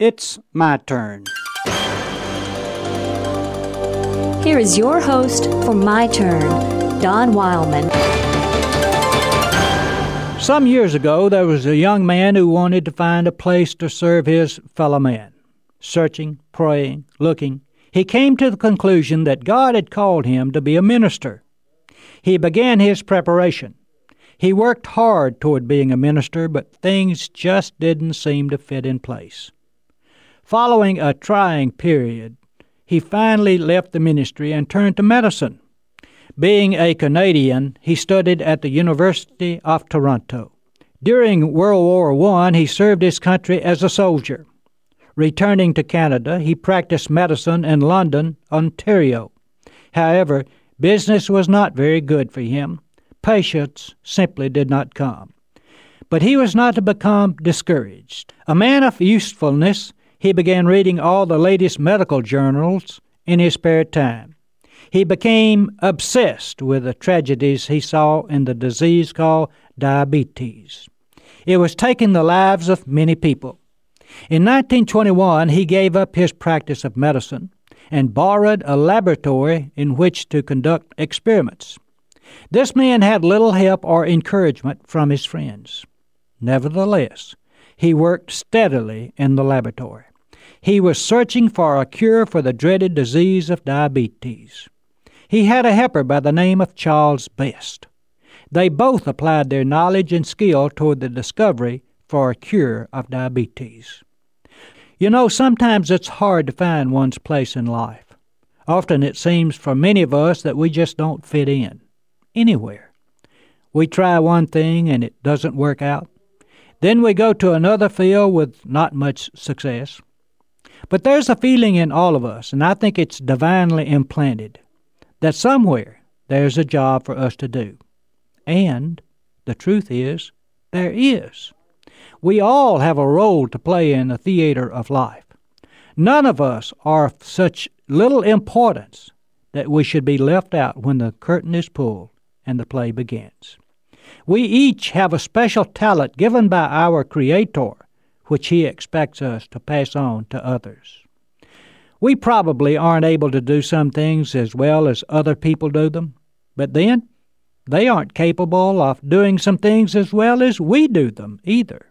It's my turn. Here is your host for My Turn, Don Wildman. Some years ago, there was a young man who wanted to find a place to serve his fellow man. Searching, praying, looking, he came to the conclusion that God had called him to be a minister. He began his preparation. He worked hard toward being a minister, but things just didn't seem to fit in place. Following a trying period, he finally left the ministry and turned to medicine. Being a Canadian, he studied at the University of Toronto. During World War I, he served his country as a soldier. Returning to Canada, he practiced medicine in London, Ontario. However, business was not very good for him. Patients simply did not come. But he was not to become discouraged. A man of usefulness, he began reading all the latest medical journals in his spare time. He became obsessed with the tragedies he saw in the disease called diabetes. It was taking the lives of many people. In 1921, he gave up his practice of medicine and borrowed a laboratory in which to conduct experiments. This man had little help or encouragement from his friends. Nevertheless, he worked steadily in the laboratory. He was searching for a cure for the dreaded disease of diabetes. He had a helper by the name of Charles Best. They both applied their knowledge and skill toward the discovery for a cure of diabetes. You know, sometimes it's hard to find one's place in life. Often it seems for many of us that we just don't fit in anywhere. We try one thing and it doesn't work out. Then we go to another field with not much success. But there's a feeling in all of us, and I think it's divinely implanted, that somewhere there's a job for us to do. And the truth is, there is. We all have a role to play in the theater of life. None of us are of such little importance that we should be left out when the curtain is pulled and the play begins. We each have a special talent given by our Creator, which He expects us to pass on to others. We probably aren't able to do some things as well as other people do them, but then they aren't capable of doing some things as well as we do them either.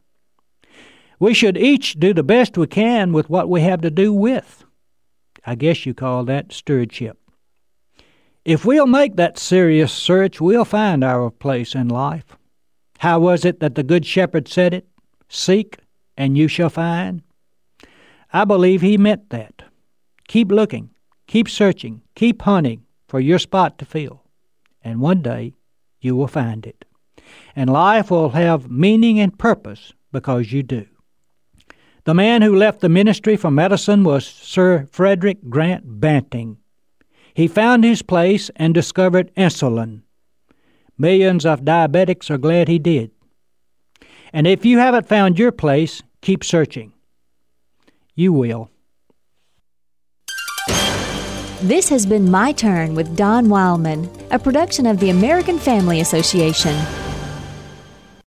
We should each do the best we can with what we have to do with. I guess you call that stewardship. If we'll make that serious search, we'll find our place in life. How was it that the Good Shepherd said it? Seek, and you shall find. I believe he meant that. Keep looking, keep searching, keep hunting for your spot to fill, and one day you will find it. And life will have meaning and purpose because you do. The man who left the ministry for medicine was Sir Frederick Grant Banting. He found his place and discovered insulin. Millions of diabetics are glad he did. And if you haven't found your place, keep searching. You will. This has been My Turn with Don Wildman, a production of the American Family Association.